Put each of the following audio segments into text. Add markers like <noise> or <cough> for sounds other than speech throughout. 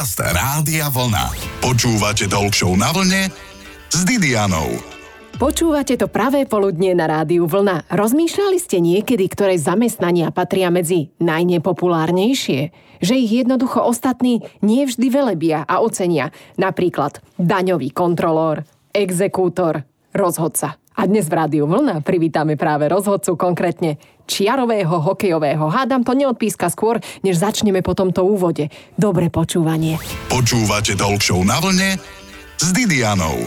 Podcast Rádia Vlna. Počúvate Talk na vlne s Didianou. Počúvate to pravé poludnie na rádiu Vlna. Rozmýšľali ste niekedy, ktoré zamestnania patria medzi najnepopulárnejšie? Že ich jednoducho ostatní nie vždy velebia a ocenia. Napríklad daňový kontrolór, exekútor, rozhodca. A dnes v Rádiu Vlna privítame práve rozhodcu, konkrétne čiarového hokejového. Hádam to neodpíska skôr, než začneme po tomto úvode. Dobre počúvanie. Počúvate Talk na vlne s Didianou.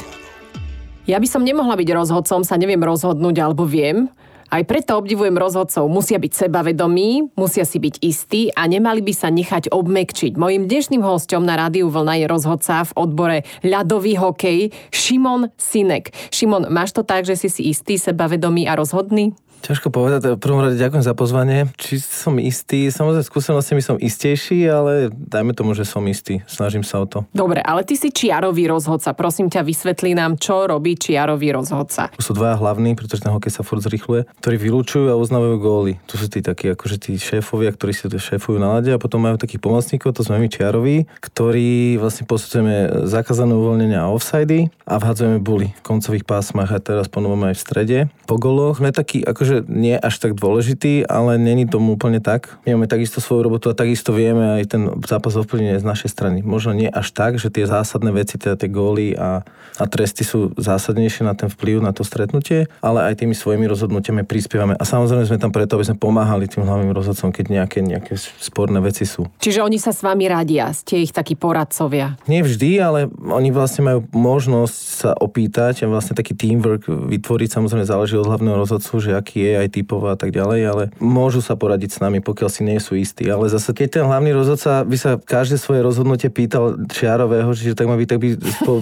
Ja by som nemohla byť rozhodcom, sa neviem rozhodnúť, alebo viem, aj preto obdivujem rozhodcov. Musia byť sebavedomí, musia si byť istí a nemali by sa nechať obmekčiť. Mojím dnešným hostom na rádiu Vlna je rozhodca v odbore ľadový hokej Šimon Sinek. Šimon, máš to tak, že si si istý, sebavedomý a rozhodný? Ťažko povedať, v prvom rade ďakujem za pozvanie. Či som istý, samozrejme skúsenostiami som istejší, ale dajme tomu, že som istý. Snažím sa o to. Dobre, ale ty si čiarový rozhodca. Prosím ťa, vysvetlí nám, čo robí čiarový rozhodca. Sú dvaja hlavní, pretože ten hokej sa furt zrychluje, ktorí vylúčujú a uznávajú góly. Tu sú tí takí, akože tí šéfovia, ktorí si šéfujú na lade a potom majú takých pomocníkov, to sme my čiaroví, ktorí vlastne posudzujeme zakázané uvoľnenia a offsidy a vhadzujeme buly v koncových pásmach a teraz po aj v strede. Po goloch sme takí, akože akože nie až tak dôležitý, ale není tomu úplne tak. My máme takisto svoju robotu a takisto vieme aj ten zápas ovplyvňuje z našej strany. Možno nie až tak, že tie zásadné veci, teda tie góly a, a tresty sú zásadnejšie na ten vplyv na to stretnutie, ale aj tými svojimi rozhodnutiami prispievame. A samozrejme sme tam preto, aby sme pomáhali tým hlavným rozhodcom, keď nejaké, nejaké sporné veci sú. Čiže oni sa s vami radia, ste ich takí poradcovia? Nie vždy, ale oni vlastne majú možnosť sa opýtať a vlastne taký teamwork vytvoriť. Samozrejme záleží od hlavného rozhodcu, že aký je aj typová a tak ďalej, ale môžu sa poradiť s nami, pokiaľ si nie sú istí. Ale zase, keď ten hlavný rozhodca by sa každé svoje rozhodnutie pýtal Čiarového, čiže tak ma by tak by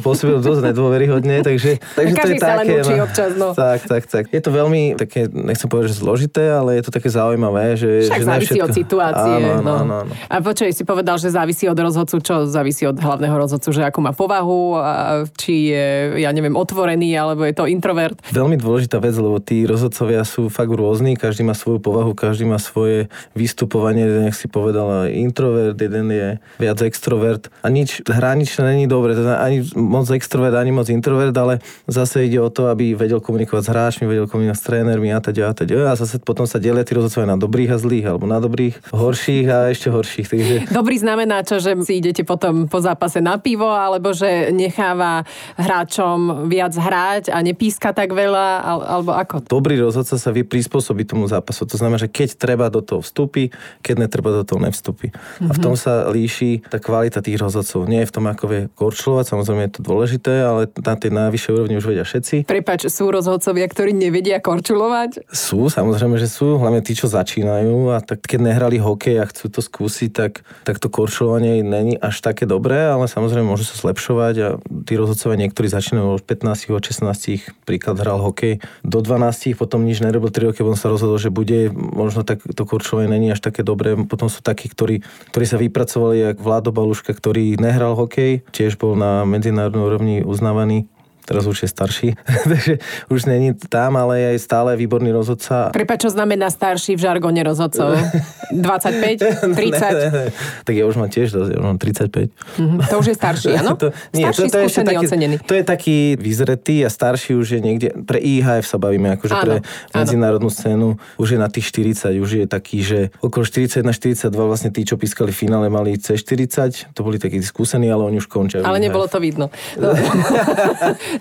pôsobil dosť nedôveryhodne, takže, takže to je také. No, občas, no. Tak, tak, tak. Je to veľmi také, nechcem povedať, že zložité, ale je to také zaujímavé. Že, Však že závisí všetko... od situácie. Áno, no. áno, áno. A počuj, si povedal, že závisí od rozhodcu, čo závisí od hlavného rozhodcu, že akú má povahu, a či je, ja neviem, otvorený, alebo je to introvert. Veľmi dôležitá vec, lebo tí rozhodcovia sú fakt rôzni, každý má svoju povahu, každý má svoje vystupovanie, jeden, jak si povedal, introvert, jeden je viac extrovert a nič hraničné není dobre, teda ani moc extrovert, ani moc introvert, ale zase ide o to, aby vedel komunikovať s hráčmi, vedel komunikovať s trénermi a teda a teda. A zase potom sa delia tí rozhodcovia na dobrých a zlých, alebo na dobrých, horších a ešte horších. Takže... <laughs> Dobrý znamená čo, že si idete potom po zápase na pivo, alebo že necháva hráčom viac hrať a nepíska tak veľa, alebo ako? Dobrý rozhodca sa vie prispôsobiť tomu zápasu. To znamená, že keď treba do toho vstúpi, keď netreba do toho nevstúpi. Mm-hmm. A v tom mhm. sa líši tá kvalita tých rozhodcov. Nie je v tom, ako vie korčľovať, samozrejme je to dôležité, ale na tej najvyššej úrovni už vedia všetci. Prepač, sú rozhodcovia, ktorí nevedia korčulovať? Sú, samozrejme, že sú, hlavne tí, čo začínajú a tak keď nehrali hokej a chcú to skúsiť, tak, tak to korčulovanie není až také dobré, ale samozrejme môžu sa zlepšovať a tí rozhodcovia niektorí začínajú od 15, od 16, príklad hral hokej do 12, potom nič nerobil 3 roky, potom sa rozhodol, že bude, možno tak to kurčové není až také dobré. Potom sú takí, ktorí, ktorí sa vypracovali, jak Vládo Baluška, ktorý nehral hokej, tiež bol na medzinárodnej úrovni uznávaný teraz už je starší, <laughs> takže už není tam, ale je stále výborný rozhodca. Prepač, čo znamená starší v žargone rozhodcov? <laughs> 25? 30? Ne, ne, ne. Tak ja už mám tiež dosť, ja už mám 35. Mm-hmm. To už je starší, <laughs> áno? To, nie, starší, to, to, je taký, ocenený. To je taký vyzretý a starší už je niekde, pre IHF sa bavíme, akože áno, pre medzinárodnú áno. scénu, už je na tých 40, už je taký, že okolo 40 na 42 vlastne tí, čo pískali v finále, mali C40, to boli takí skúsení, ale oni už končia. Ale nebolo to vidno.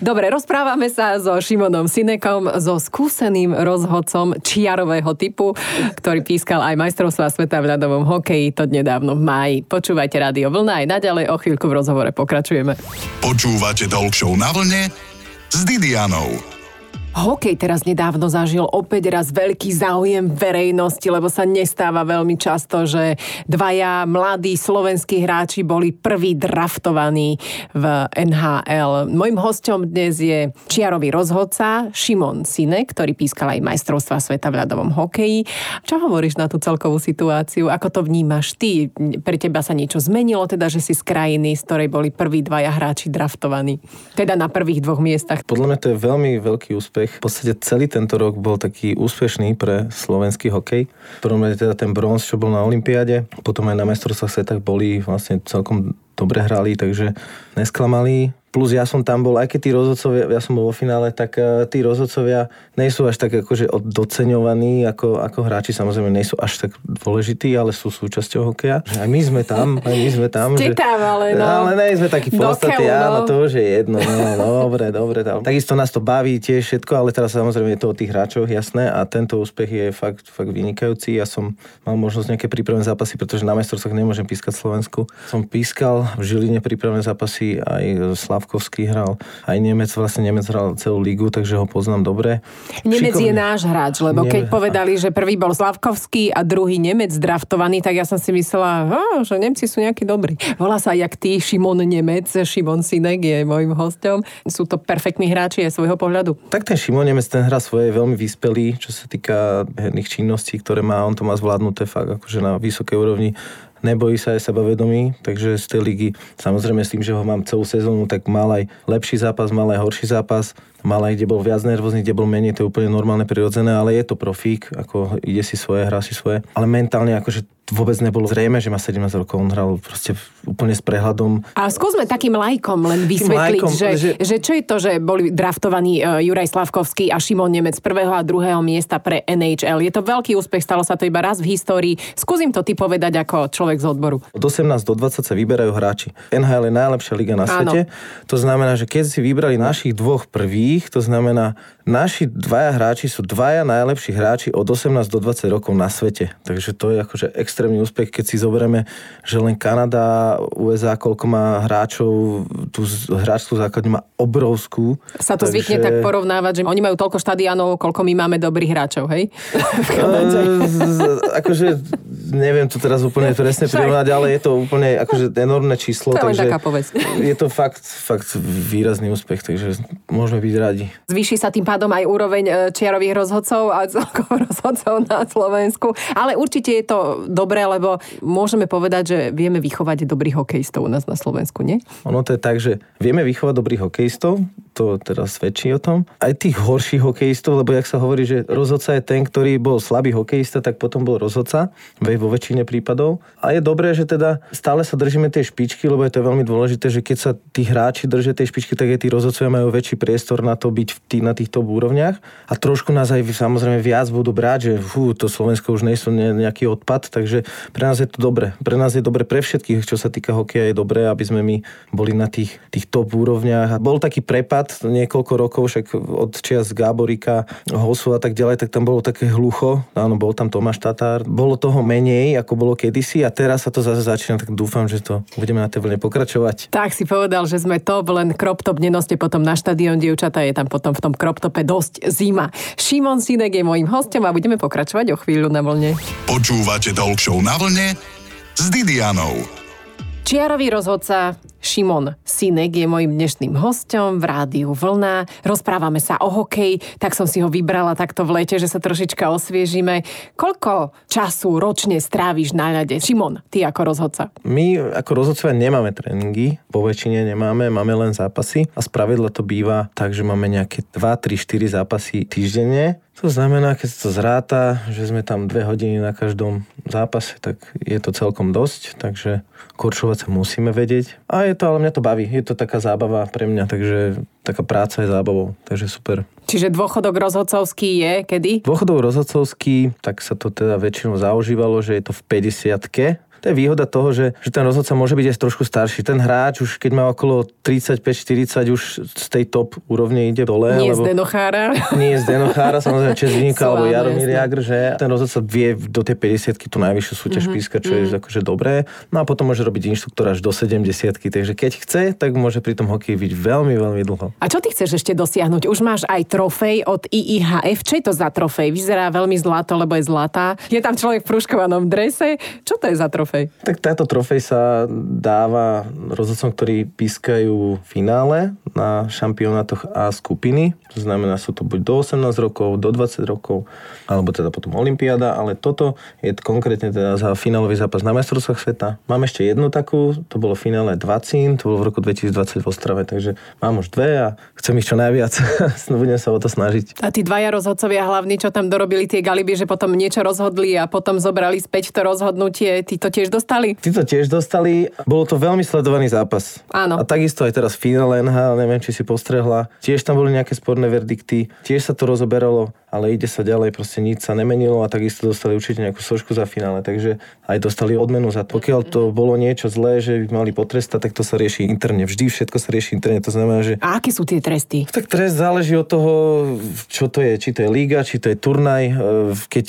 Dobre, rozprávame sa so Šimonom Sinekom, so skúseným rozhodcom čiarového typu, ktorý pískal aj majstrovstvá sveta v ľadovom hokeji, to nedávno v máji. Počúvajte Rádio Vlna aj naďalej, o chvíľku v rozhovore pokračujeme. Počúvate Talk na vlne s Didianou. Hokej teraz nedávno zažil opäť raz veľký záujem verejnosti, lebo sa nestáva veľmi často, že dvaja mladí slovenskí hráči boli prví draftovaní v NHL. Mojím hostom dnes je čiarový rozhodca Šimon Sine, ktorý pískal aj majstrovstva sveta v ľadovom hokeji. Čo hovoríš na tú celkovú situáciu? Ako to vnímaš ty? Pre teba sa niečo zmenilo, teda, že si z krajiny, z ktorej boli prví dvaja hráči draftovaní? Teda na prvých dvoch miestach. Podľa mňa to je veľmi veľký úspech úspech. V podstate celý tento rok bol taký úspešný pre slovenský hokej. V prvom rade teda ten bronz, čo bol na Olympiáde, potom aj na majstrovstvách sveta boli vlastne celkom dobre hrali, takže nesklamali. Plus ja som tam bol, aj keď tí rozhodcovia, ja som bol vo finále, tak uh, tí rozhodcovia nie sú až tak akože doceňovaní ako, ako hráči, samozrejme nie sú až tak dôležití, ale sú súčasťou hokeja. Aj my sme tam, aj my sme tam. Ste že, tam, ale no. Ale nie sme takí podstatí, no. áno, to už je jedno. No, no, dobre, dobre. Tam. Takisto nás to baví tiež všetko, ale teraz samozrejme je to o tých hráčoch, jasné, a tento úspech je fakt, fakt vynikajúci. Ja som mal možnosť nejaké prípravné zápasy, pretože na majstrovstvách nemôžem pískať Slovensku. Som pískal v Žiline prípravné zápasy aj Slav Slavkovský hral, aj Nemec, vlastne Nemec hral celú ligu, takže ho poznám dobre. Nemec Šikovný. je náš hráč, lebo keď povedali, že prvý bol Slavkovský a druhý Nemec draftovaný, tak ja som si myslela, oh, že Nemci sú nejakí dobrí. Volá sa jak ty, Šimon Nemec, Šimon Sinek je môjim hostom. Sú to perfektní hráči aj svojho pohľadu. Tak ten Šimon Nemec, ten hra svoje veľmi vyspelý, čo sa týka herných činností, ktoré má, on to má zvládnuté fakt akože na vysokej úrovni nebojí sa aj sebavedomí, takže z tej ligy, samozrejme s tým, že ho mám celú sezónu, tak mal aj lepší zápas, mal aj horší zápas, mal aj kde bol viac nervózny, kde bol menej, to je úplne normálne, prirodzené, ale je to profík, ako ide si svoje, hrá si svoje, ale mentálne akože vôbec nebolo zrejme, že má 17 rokov, on hral proste úplne s prehľadom. A skúsme takým lajkom len vysvetliť, lajkom, že, že... že čo je to, že boli draftovaní uh, Juraj Slavkovský a Šimon Nemec prvého a druhého miesta pre NHL. Je to veľký úspech, stalo sa to iba raz v histórii. Skúsim to ty povedať ako človek z odboru. Od 18 do 20 sa vyberajú hráči. NHL je najlepšia liga na svete. Áno. To znamená, že keď si vybrali našich dvoch prvých, to znamená, naši dvaja hráči sú dvaja najlepší hráči od 18 do 20 rokov na svete. Takže to je akože extrémny úspech, keď si zoberieme, že len Kanada, USA, koľko má hráčov, tú hráčskú základňu má obrovskú. Sa to takže... zvykne tak porovnávať, že oni majú toľko štadianov, koľko my máme dobrých hráčov, hej? <laughs> akože neviem to teraz úplne presne prirovnať, ale je to úplne akože enormné číslo. To takže <laughs> je to fakt, fakt výrazný úspech, takže môžeme byť radi. Zvýši sa tým pádom aj úroveň e, čiarových rozhodcov a celkovo <laughs> rozhodcov na Slovensku. Ale určite je to dobré, lebo môžeme povedať, že vieme vychovať dobrých hokejistov u nás na Slovensku, nie? Ono to je tak, že vieme vychovať dobrých hokejistov, to teraz svedčí o tom. Aj tých horších hokejistov, lebo jak sa hovorí, že rozhodca je ten, ktorý bol slabý hokejista, tak potom bol rozhodca vo väčšine prípadov. A je dobré, že teda stále sa držíme tej špičky, lebo je to veľmi dôležité, že keď sa tí hráči držia tej špičky, tak aj tí rozhodcovia majú väčší priestor na to byť v tý, na týchto úrovniach. A trošku nás aj samozrejme viac budú brať, že fú, to Slovensko už nie sú nejaký odpad, takže pre nás je to dobre. Pre nás je dobre pre všetkých, čo sa týka hokeja, je dobré, aby sme my boli na tých, tých top úrovniach. A bol taký prepad niekoľko rokov, však od čias Gáborika, Hosu a tak ďalej, tak tam bolo také hlucho. Áno, bol tam Tomáš Tatár. Bolo toho menej, ako bolo kedysi a teraz sa to zase začína, tak dúfam, že to budeme na tej vlne pokračovať. Tak si povedal, že sme top, len crop top nenoste potom na štadión, dievčata, je tam potom v tom crop tope dosť zima. Šimon Sinek je môjim hostom a budeme pokračovať o chvíľu na vlne. Počúvate Talk na vlne s Didianou. Čiarový rozhodca Šimon Sinek je mojim dnešným hostom v rádiu Vlna. Rozprávame sa o hokej, tak som si ho vybrala takto v lete, že sa trošička osviežime. Koľko času ročne stráviš na ľade? Šimon, ty ako rozhodca. My ako rozhodcovia nemáme tréningy, po väčšine nemáme, máme len zápasy a spravidla to býva tak, že máme nejaké 2, 3, 4 zápasy týždenne to znamená, keď sa to zráta, že sme tam dve hodiny na každom zápase, tak je to celkom dosť, takže korčovať sa musíme vedieť. A je to, ale mňa to baví, je to taká zábava pre mňa, takže taká práca je zábavou, takže super. Čiže dôchodok rozhodcovský je kedy? Dôchodok rozhodcovský, tak sa to teda väčšinou zaužívalo, že je to v 50 to je výhoda toho, že, že ten rozhodca môže byť aj trošku starší. Ten hráč už keď má okolo 35-40 už z tej top úrovne ide dole. Nie z Denochára. Nie z Denochára, samozrejme Čezvinka <laughs> alebo Jaromír Jagr, že ten rozhodca vie do tej 50 tú najvyššiu súťaž mm-hmm. pískať, čo mm-hmm. je mhm. akože dobré. No a potom môže robiť inštruktor až do 70 takže keď chce, tak môže pri tom hokeji byť veľmi, veľmi dlho. A čo ty chceš ešte dosiahnuť? Už máš aj trofej od IIHF. Čo je to za trofej? Vyzerá veľmi zlato, lebo je zlatá. Je tam človek v pruškovanom drese. Čo to je za trofej? Trofej? Tak táto trofej sa dáva rozhodcom, ktorí pískajú finále na šampionátoch A skupiny, to znamená, sú to buď do 18 rokov, do 20 rokov, alebo teda potom Olympiáda, ale toto je konkrétne teda za finálový zápas na majstrovstvách sveta. Mám ešte jednu takú, to bolo finále 20, to bolo v roku 2020 v Ostrave, takže mám už dve a chcem ich čo najviac. <laughs> Budem sa o to snažiť. A tí dvaja rozhodcovia hlavní, čo tam dorobili tie galiby, že potom niečo rozhodli a potom zobrali späť to rozhodnutie, tí to tiež dostali? Tí to tiež dostali. Bolo to veľmi sledovaný zápas. Áno. A takisto aj teraz finále NHL, neviem, či si postrehla. Tiež tam boli nejaké sporné verdikty, tiež sa to rozoberalo ale ide sa ďalej, proste nič sa nemenilo a takisto dostali určite nejakú sošku za finále, takže aj dostali odmenu za to. Pokiaľ to bolo niečo zlé, že by mali potrestať, tak to sa rieši interne. Vždy všetko sa rieši interne, to znamená, že... A aké sú tie tresty? Tak trest záleží od toho, čo to je, či to je liga, či to je turnaj. E, keď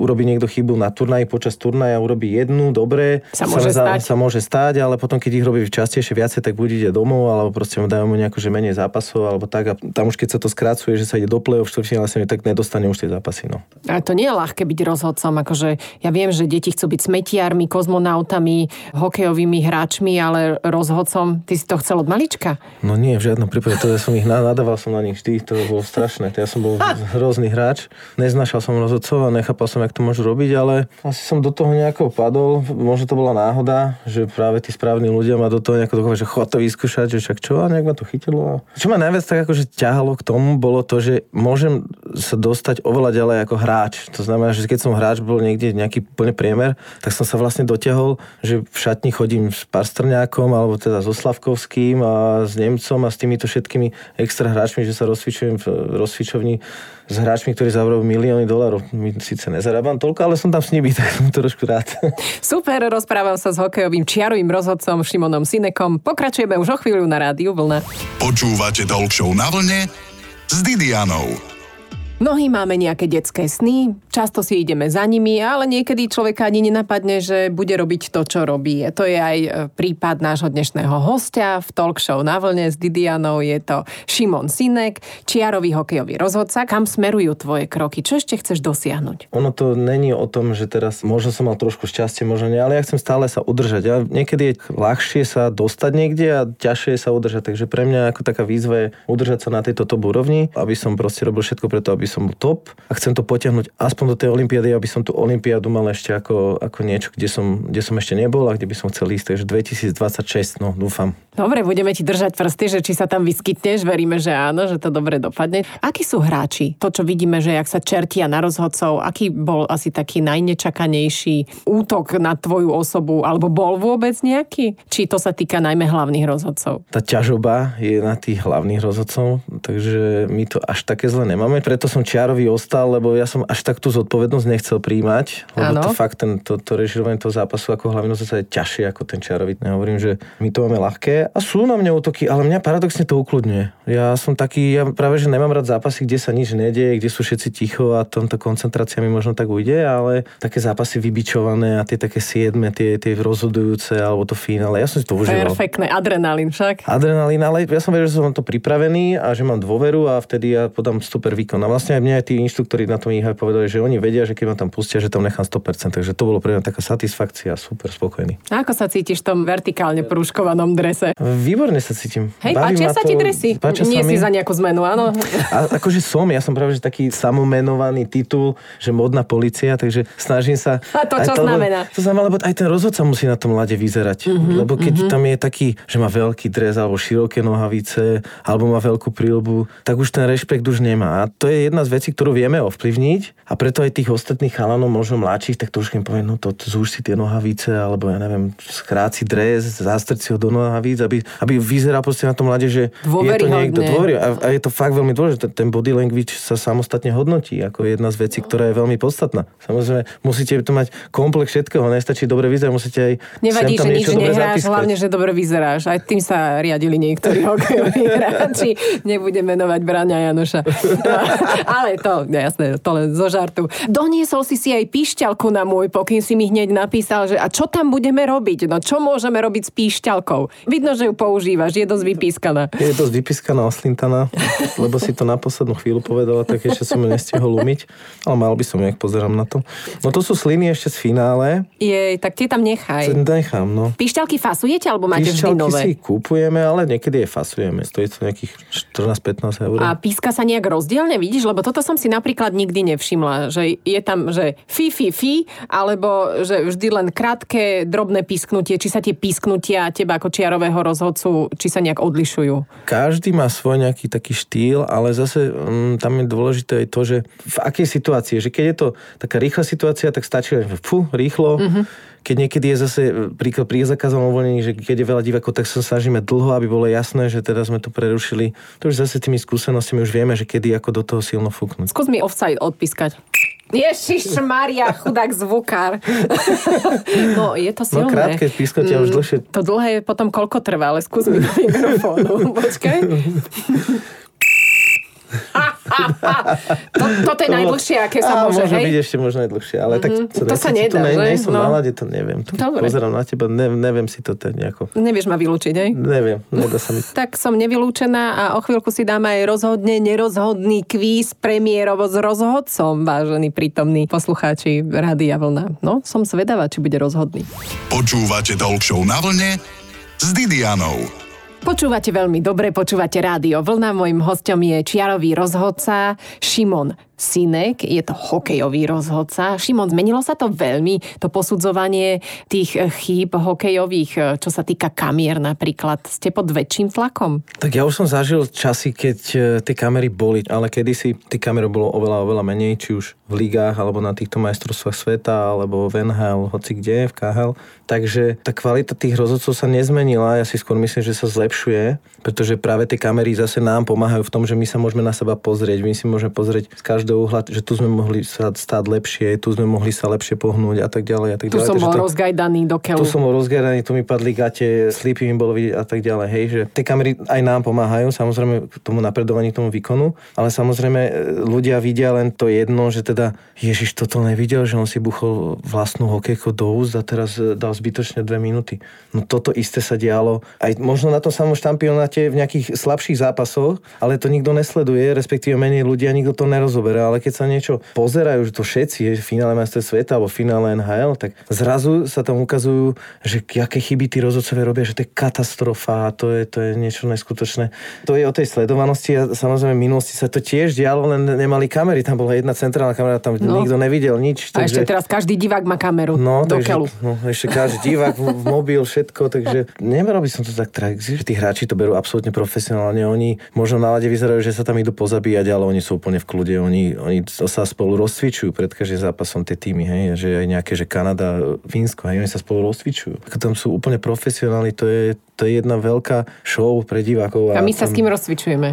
urobí niekto chybu na turnaj, počas turnaja urobí jednu, dobre, sa môže, sa, stať. sa môže stať, ale potom keď ich robí častejšie viacej, tak buď ide domov, alebo proste mu dajú mu nejako, že menej zápasov, alebo tak. A tam už keď sa to skracuje, že sa ide do play-off, štvrťfinále sa tak nedostane už tie zápasy. No. A to nie je ľahké byť rozhodcom, akože ja viem, že deti chcú byť smetiarmi, kozmonautami, hokejovými hráčmi, ale rozhodcom, ty si to chcel od malička? No nie, v žiadnom prípade, to ja som ich nadával som na nich vždy, to bolo strašné. Ja som bol hrozný hráč, neznašal som rozhodcov a nechápal som, jak to môžu robiť, ale asi som do toho nejako padol, možno to bola náhoda, že práve tí správni ľudia ma do toho nejako dokonali, že chod to vyskúšať, že však čo, a nejak ma to chytilo. Čo ma najviac tak akože ťahalo k tomu, bolo to, že môžem sa dostať oveľa ďalej ako hráč. To znamená, že keď som hráč bol niekde nejaký plne priemer, tak som sa vlastne dotiahol, že v šatni chodím s Pastrňákom alebo teda so Slavkovským a s Nemcom a s týmito všetkými extra hráčmi, že sa rozcvičujem v rozcvičovni s hráčmi, ktorí zavrajú milióny dolárov. My síce nezarábam toľko, ale som tam s nimi, <laughs> tak som trošku rád. Super, rozprávam sa s hokejovým čiarovým rozhodcom Šimonom Sinekom. Pokračujeme už o chvíľu na rádiu Vlna. Počúvate Talk na vlne s Didianou. Mnohí máme nejaké detské sny, často si ideme za nimi, ale niekedy človeka ani nenapadne, že bude robiť to, čo robí. To je aj e, prípad nášho dnešného hostia v talk show na vlne s Didianou. Je to Šimon Sinek, čiarový hokejový rozhodca. Kam smerujú tvoje kroky? Čo ešte chceš dosiahnuť? Ono to není o tom, že teraz možno som mal trošku šťastie, možno nie, ale ja chcem stále sa udržať. Ja niekedy je ľahšie sa dostať niekde a ťažšie sa udržať. Takže pre mňa ako taká výzva je udržať sa na tejto top úrovni, aby som proste robil všetko preto, aby som bol top a chcem to potiahnuť aspoň do tej olympiády, aby som tú olympiádu mal ešte ako, ako niečo, kde som, kde som ešte nebol a kde by som chcel ísť. Takže 2026, no dúfam. Dobre, budeme ti držať prsty, že či sa tam vyskytneš, veríme, že áno, že to dobre dopadne. Akí sú hráči? To, čo vidíme, že jak sa čertia na rozhodcov, aký bol asi taký najnečakanejší útok na tvoju osobu, alebo bol vôbec nejaký? Či to sa týka najmä hlavných rozhodcov? Tá ťažoba je na tých hlavných rozhodcov, takže my to až také zle nemáme, preto som čiarový ostal, lebo ja som až tak tú zodpovednosť nechcel príjmať, lebo ano. to fakt ten, to, to režirovanie toho zápasu ako hlavný sa je ťažšie ako ten čiarový. Ja hovorím, že my to máme ľahké a sú na mňa útoky, ale mňa paradoxne to ukludňuje. Ja som taký, ja práve že nemám rád zápasy, kde sa nič nedieje, kde sú všetci ticho a tomto koncentrácia mi možno tak ujde, ale také zápasy vybičované a tie také siedme, tie, tie rozhodujúce alebo to finále, ja som si to užíval. Perfektné, adrenalín však. Adrenalín, ale ja som vedel, že som to pripravený a že mám dôveru a vtedy ja podám super výkon. A vlastne aj mňa aj tí inštruktori na tom IHF povedali, že oni vedia, že keď ma tam pustia, že tam nechám 100%. Takže to bolo pre mňa taká satisfakcia, super spokojný. A ako sa cítiš v tom vertikálne prúškovanom drese? Výborne sa cítim. Hej, Baví páčia sa to, ti dresy? Nie sa si za nejakú zmenu, áno? A, akože som, ja som práve že taký samomenovaný titul, že modná policia, takže snažím sa... A to čo to, znamená? To znamená, lebo aj ten rozhodca musí na tom lade vyzerať. Mm-hmm, lebo keď mm-hmm. tam je taký, že má veľký dres alebo široké nohavice, alebo má veľkú prílbu, tak už ten rešpekt už nemá. A to je jedna z vecí, ktorú vieme ovplyvniť a preto aj tých ostatných chalanov, možno mladších, tak trošku im poviem, no to zúž si tie nohavice, alebo ja neviem, skráci dres, zástrci ho do nohavíc, aby, aby vyzeral proste na tom mlade, že je to niekto dôvery. A, a, je to fakt veľmi dôležité. Ten body language sa samostatne hodnotí ako jedna z vecí, ktorá je veľmi podstatná. Samozrejme, musíte to mať komplex všetkého, nestačí dobre vyzerať, musíte aj Nevadí, že nič nehráš, hlavne, že dobre vyzeráš. Aj tým sa riadili niektorí <laughs> hokejoví hráči. Nebudem menovať Braňa Janoša. <laughs> Ale to, jasné, to len zo žartu. Doniesol si si aj píšťalku na môj pokyn, si mi hneď napísal, že a čo tam budeme robiť? No čo môžeme robiť s píšťalkou? Vidno, že ju používaš, je dosť vypískaná. Je dosť vypískaná, oslintaná, lebo si to na poslednú chvíľu povedala, tak ešte som ju nestihol umyť, ale mal by som, jak pozerám na to. No to sú sliny ešte z finále. Je, tak tie tam nechaj. Nechám, no. Píšťalky fasujete, alebo máte vždy Píšťalky nové? si kúpujeme, ale niekedy je fasujeme. Stojí to nejakých 14-15 eur. A píska sa nejak rozdielne, vidíš? Lebo toto som si napríklad nikdy nevšimla, že je tam, že fi, fi, fi, alebo že vždy len krátke, drobné písknutie, či sa tie písknutia teba ako čiarového rozhodcu, či sa nejak odlišujú. Každý má svoj nejaký taký štýl, ale zase mm, tam je dôležité aj to, že v akej situácii, že keď je to taká rýchla situácia, tak stačí len, fú, rýchlo. Mm-hmm. Keď niekedy je zase príklad pri zakázom uvoľnení, že keď je veľa divákov, tak sa snažíme dlho, aby bolo jasné, že teda sme to prerušili. To už zase tými skúsenostiami už vieme, že kedy ako do toho silno fúknuť. Skús mi offside odpískať. Ježiš Maria, chudák zvukár. <laughs> No, je to No silné. krátke písknutia už dlhšie. To dlhé je potom koľko trvá, ale skús mi do mikrofónu. <laughs> Počkaj. <laughs> to, toto je najdlhšie, aké sa môže, môže hej? byť ešte možno aj dlhšie, ale tak To sa necítim, nedá, to ne, že? nie som No. na lade, to neviem. To Dobre. Pozerám na teba, ne, neviem si to tak nejako. Nevieš ma vylúčiť, hej? Neviem, nedá sa mi. <laughs> Tak som nevylúčená a o chvíľku si dáme aj rozhodne nerozhodný kvíz premiérovo s rozhodcom, vážení prítomní poslucháči Rádia Vlna. No, som zvedavá, či bude rozhodný. Počúvate Talk Show na vlne s Didianou. Počúvate veľmi dobre, počúvate rádio. Vlna mojim hostom je čiarový rozhodca Šimon Sinek, je to hokejový rozhodca. Šimon, zmenilo sa to veľmi, to posudzovanie tých eh, chýb hokejových, eh, čo sa týka kamier napríklad. Ste pod väčším tlakom? Tak ja už som zažil časy, keď e, tie kamery boli, ale kedysi tých kamer bolo oveľa, oveľa menej, či už v ligách, alebo na týchto majstrovstvách sveta, alebo v NHL, hoci kde, v KHL. Takže tá kvalita tých rozhodcov sa nezmenila, ja si skôr myslím, že sa zlepšuje, pretože práve tie kamery zase nám pomáhajú v tom, že my sa môžeme na seba pozrieť, my si môžeme pozrieť z každého uhla, že tu sme mohli sa stáť lepšie, tu sme mohli sa lepšie pohnúť a tak ďalej. A tak Tu ďalej. som Takže bol to- rozgajdaný do keľu. tu som bol rozgeraný, tu mi padli gate, slípy mi bolo vidieť a tak ďalej. Hej, že tie kamery aj nám pomáhajú, samozrejme k tomu napredovaní, k tomu výkonu, ale samozrejme e, ľudia vidia len to jedno, že teda Ježiš toto nevidel, že on si buchol vlastnú hokejku do úst a teraz e, dal zbytočne dve minúty. No toto isté sa dialo aj možno na tom samom štampionáte v nejakých slabších zápasoch, ale to nikto nesleduje, respektíve menej ľudia, nikto to nerozoberá, ale keď sa niečo pozerajú, že to všetci, je v finále majster sveta alebo finále NHL, tak zrazu sa tam ukazujú, že aké chyby tí rozhodcovia robia, že to je katastrofa, to je, to je niečo neskutočné. To je o tej sledovanosti a samozrejme v minulosti sa to tiež dialo, len nemali kamery, tam bola jedna centrálna kamera, tam No. nikto nevidel nič. A ešte teraz každý divák má kameru No, do takže, keľu. no, ešte každý divák, v mobil, všetko, takže nemeral by som to tak tragicky, že tí hráči to berú absolútne profesionálne. Oni možno na lade vyzerajú, že sa tam idú pozabíjať, ale oni sú úplne v kľude. Oni, oni sa spolu rozcvičujú pred každým zápasom tie týmy, hej, že aj nejaké, že Kanada, Fínsko, hej, oni sa spolu rozcvičujú. Tam sú úplne profesionálni, to je, to je jedna veľká show pre divákov. A my sa s tam- kým rozcvičujeme?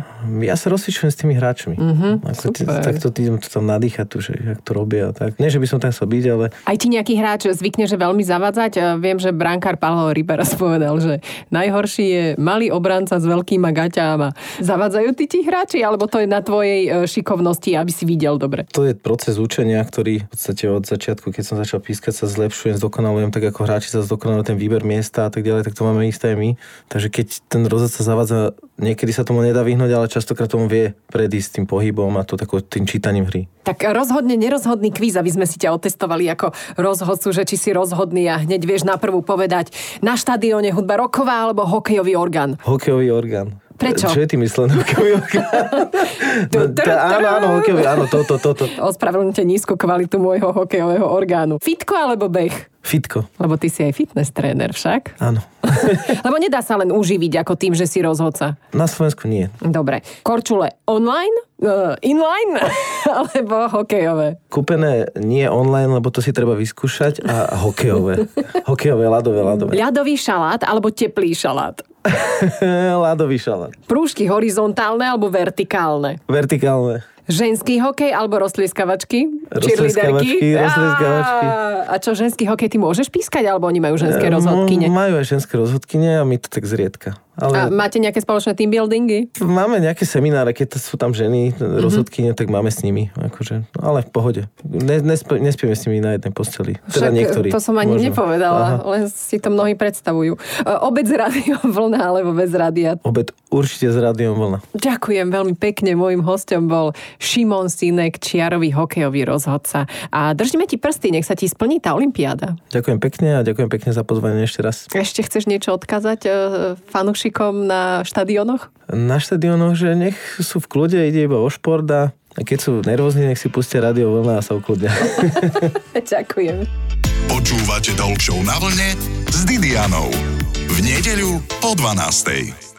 ja sa rozcvičujem s tými hráčmi. Uh-huh, Ako super. takto tí, to tam nadýchať, tu, že jak to robia. Tak. Nie, že by som tam chcel byť, ale Aj ti nejaký hráč zvykne, že veľmi zavadzať? A Viem, že brankár Paolo Riberas povedal, že najhorší je malý obranca s veľkýma gaťáma. Zavadzajú tí ti hráči, alebo to je na tvojej e, šikovnosti, aby si videl dobre? to je proces učenia, ktorý v podstate od začiatku, keď som začal pískať, sa zlepšujem, zdokonalujem, tak ako hráči sa zdokonalujú ten výber miesta a tak ďalej, tak to máme isté aj Takže keď ten rozhodca zavádza, niekedy sa tomu nedá vyhnúť, ale častokrát tomu vie predísť tým pohybom a to tako, tým čítaním hry. Tak rozhodne nerozhodný kvíz, aby sme si ťa otestovali ako rozhodcu, že či si rozhodný a hneď vieš na prvú povedať na štadióne hudba roková alebo hokejový orgán. Hokejový orgán. Prečo? Čo je tým myslené <laughs> no, áno, áno, hokejový, áno, toto, toto. Ospravedlňte nízku kvalitu môjho hokejového orgánu. Fitko alebo beh? Fitko, Lebo ty si aj fitness tréner však. áno. <laughs> Lebo nedá sa len uživiť ako tým, že si rozhodca. Na Slovensku nie. Dobre. Korčule online, uh, inline <laughs> alebo hokejové? Kúpené nie online, lebo to si treba vyskúšať a hokejové. hokejové, ľadové, ľadové. Ľadový šalát alebo teplý šalát? <laughs> ľadový šalát. Prúžky horizontálne alebo vertikálne? Vertikálne. Ženský hokej alebo roztlieskavačky? Roztlieskavačky, roztlieskavačky. A čo, ženský hokej ty môžeš pískať, alebo oni majú ženské rozhodkyne? Majú aj ženské rozhodkyne a my to tak zriedka. Ale... A máte nejaké spoločné team buildingy? Máme nejaké semináre, keď sú tam ženy, mm-hmm. rozhodkyne, tak máme s nimi. Akože, no ale v pohode. Ne, nesp- nespieme s nimi na jednej posteli. Teda Však niektorí. to som ani možno. nepovedala, Aha. len si to mnohí predstavujú. E, Obec rádio vlna alebo bez rádia. Obed určite s rádiom vlna. Ďakujem veľmi pekne. Mojím hostom bol Šimon Sinek, čiarový hokejový rozhodca. A držíme ti prsty, nech sa ti splní tá olimpiáda. Ďakujem pekne a ďakujem pekne za pozvanie ešte raz. Ešte chceš niečo odkázať e, fanúšikom na štadionoch? Na štadionoch, že nech sú v kľude, ide iba o šport a keď sú nervózni, nech si pustia rádio vlna a sa ukludnia. <laughs> Ďakujem. Počúvate Show na vlne s Didianou. V nedeľu po 12.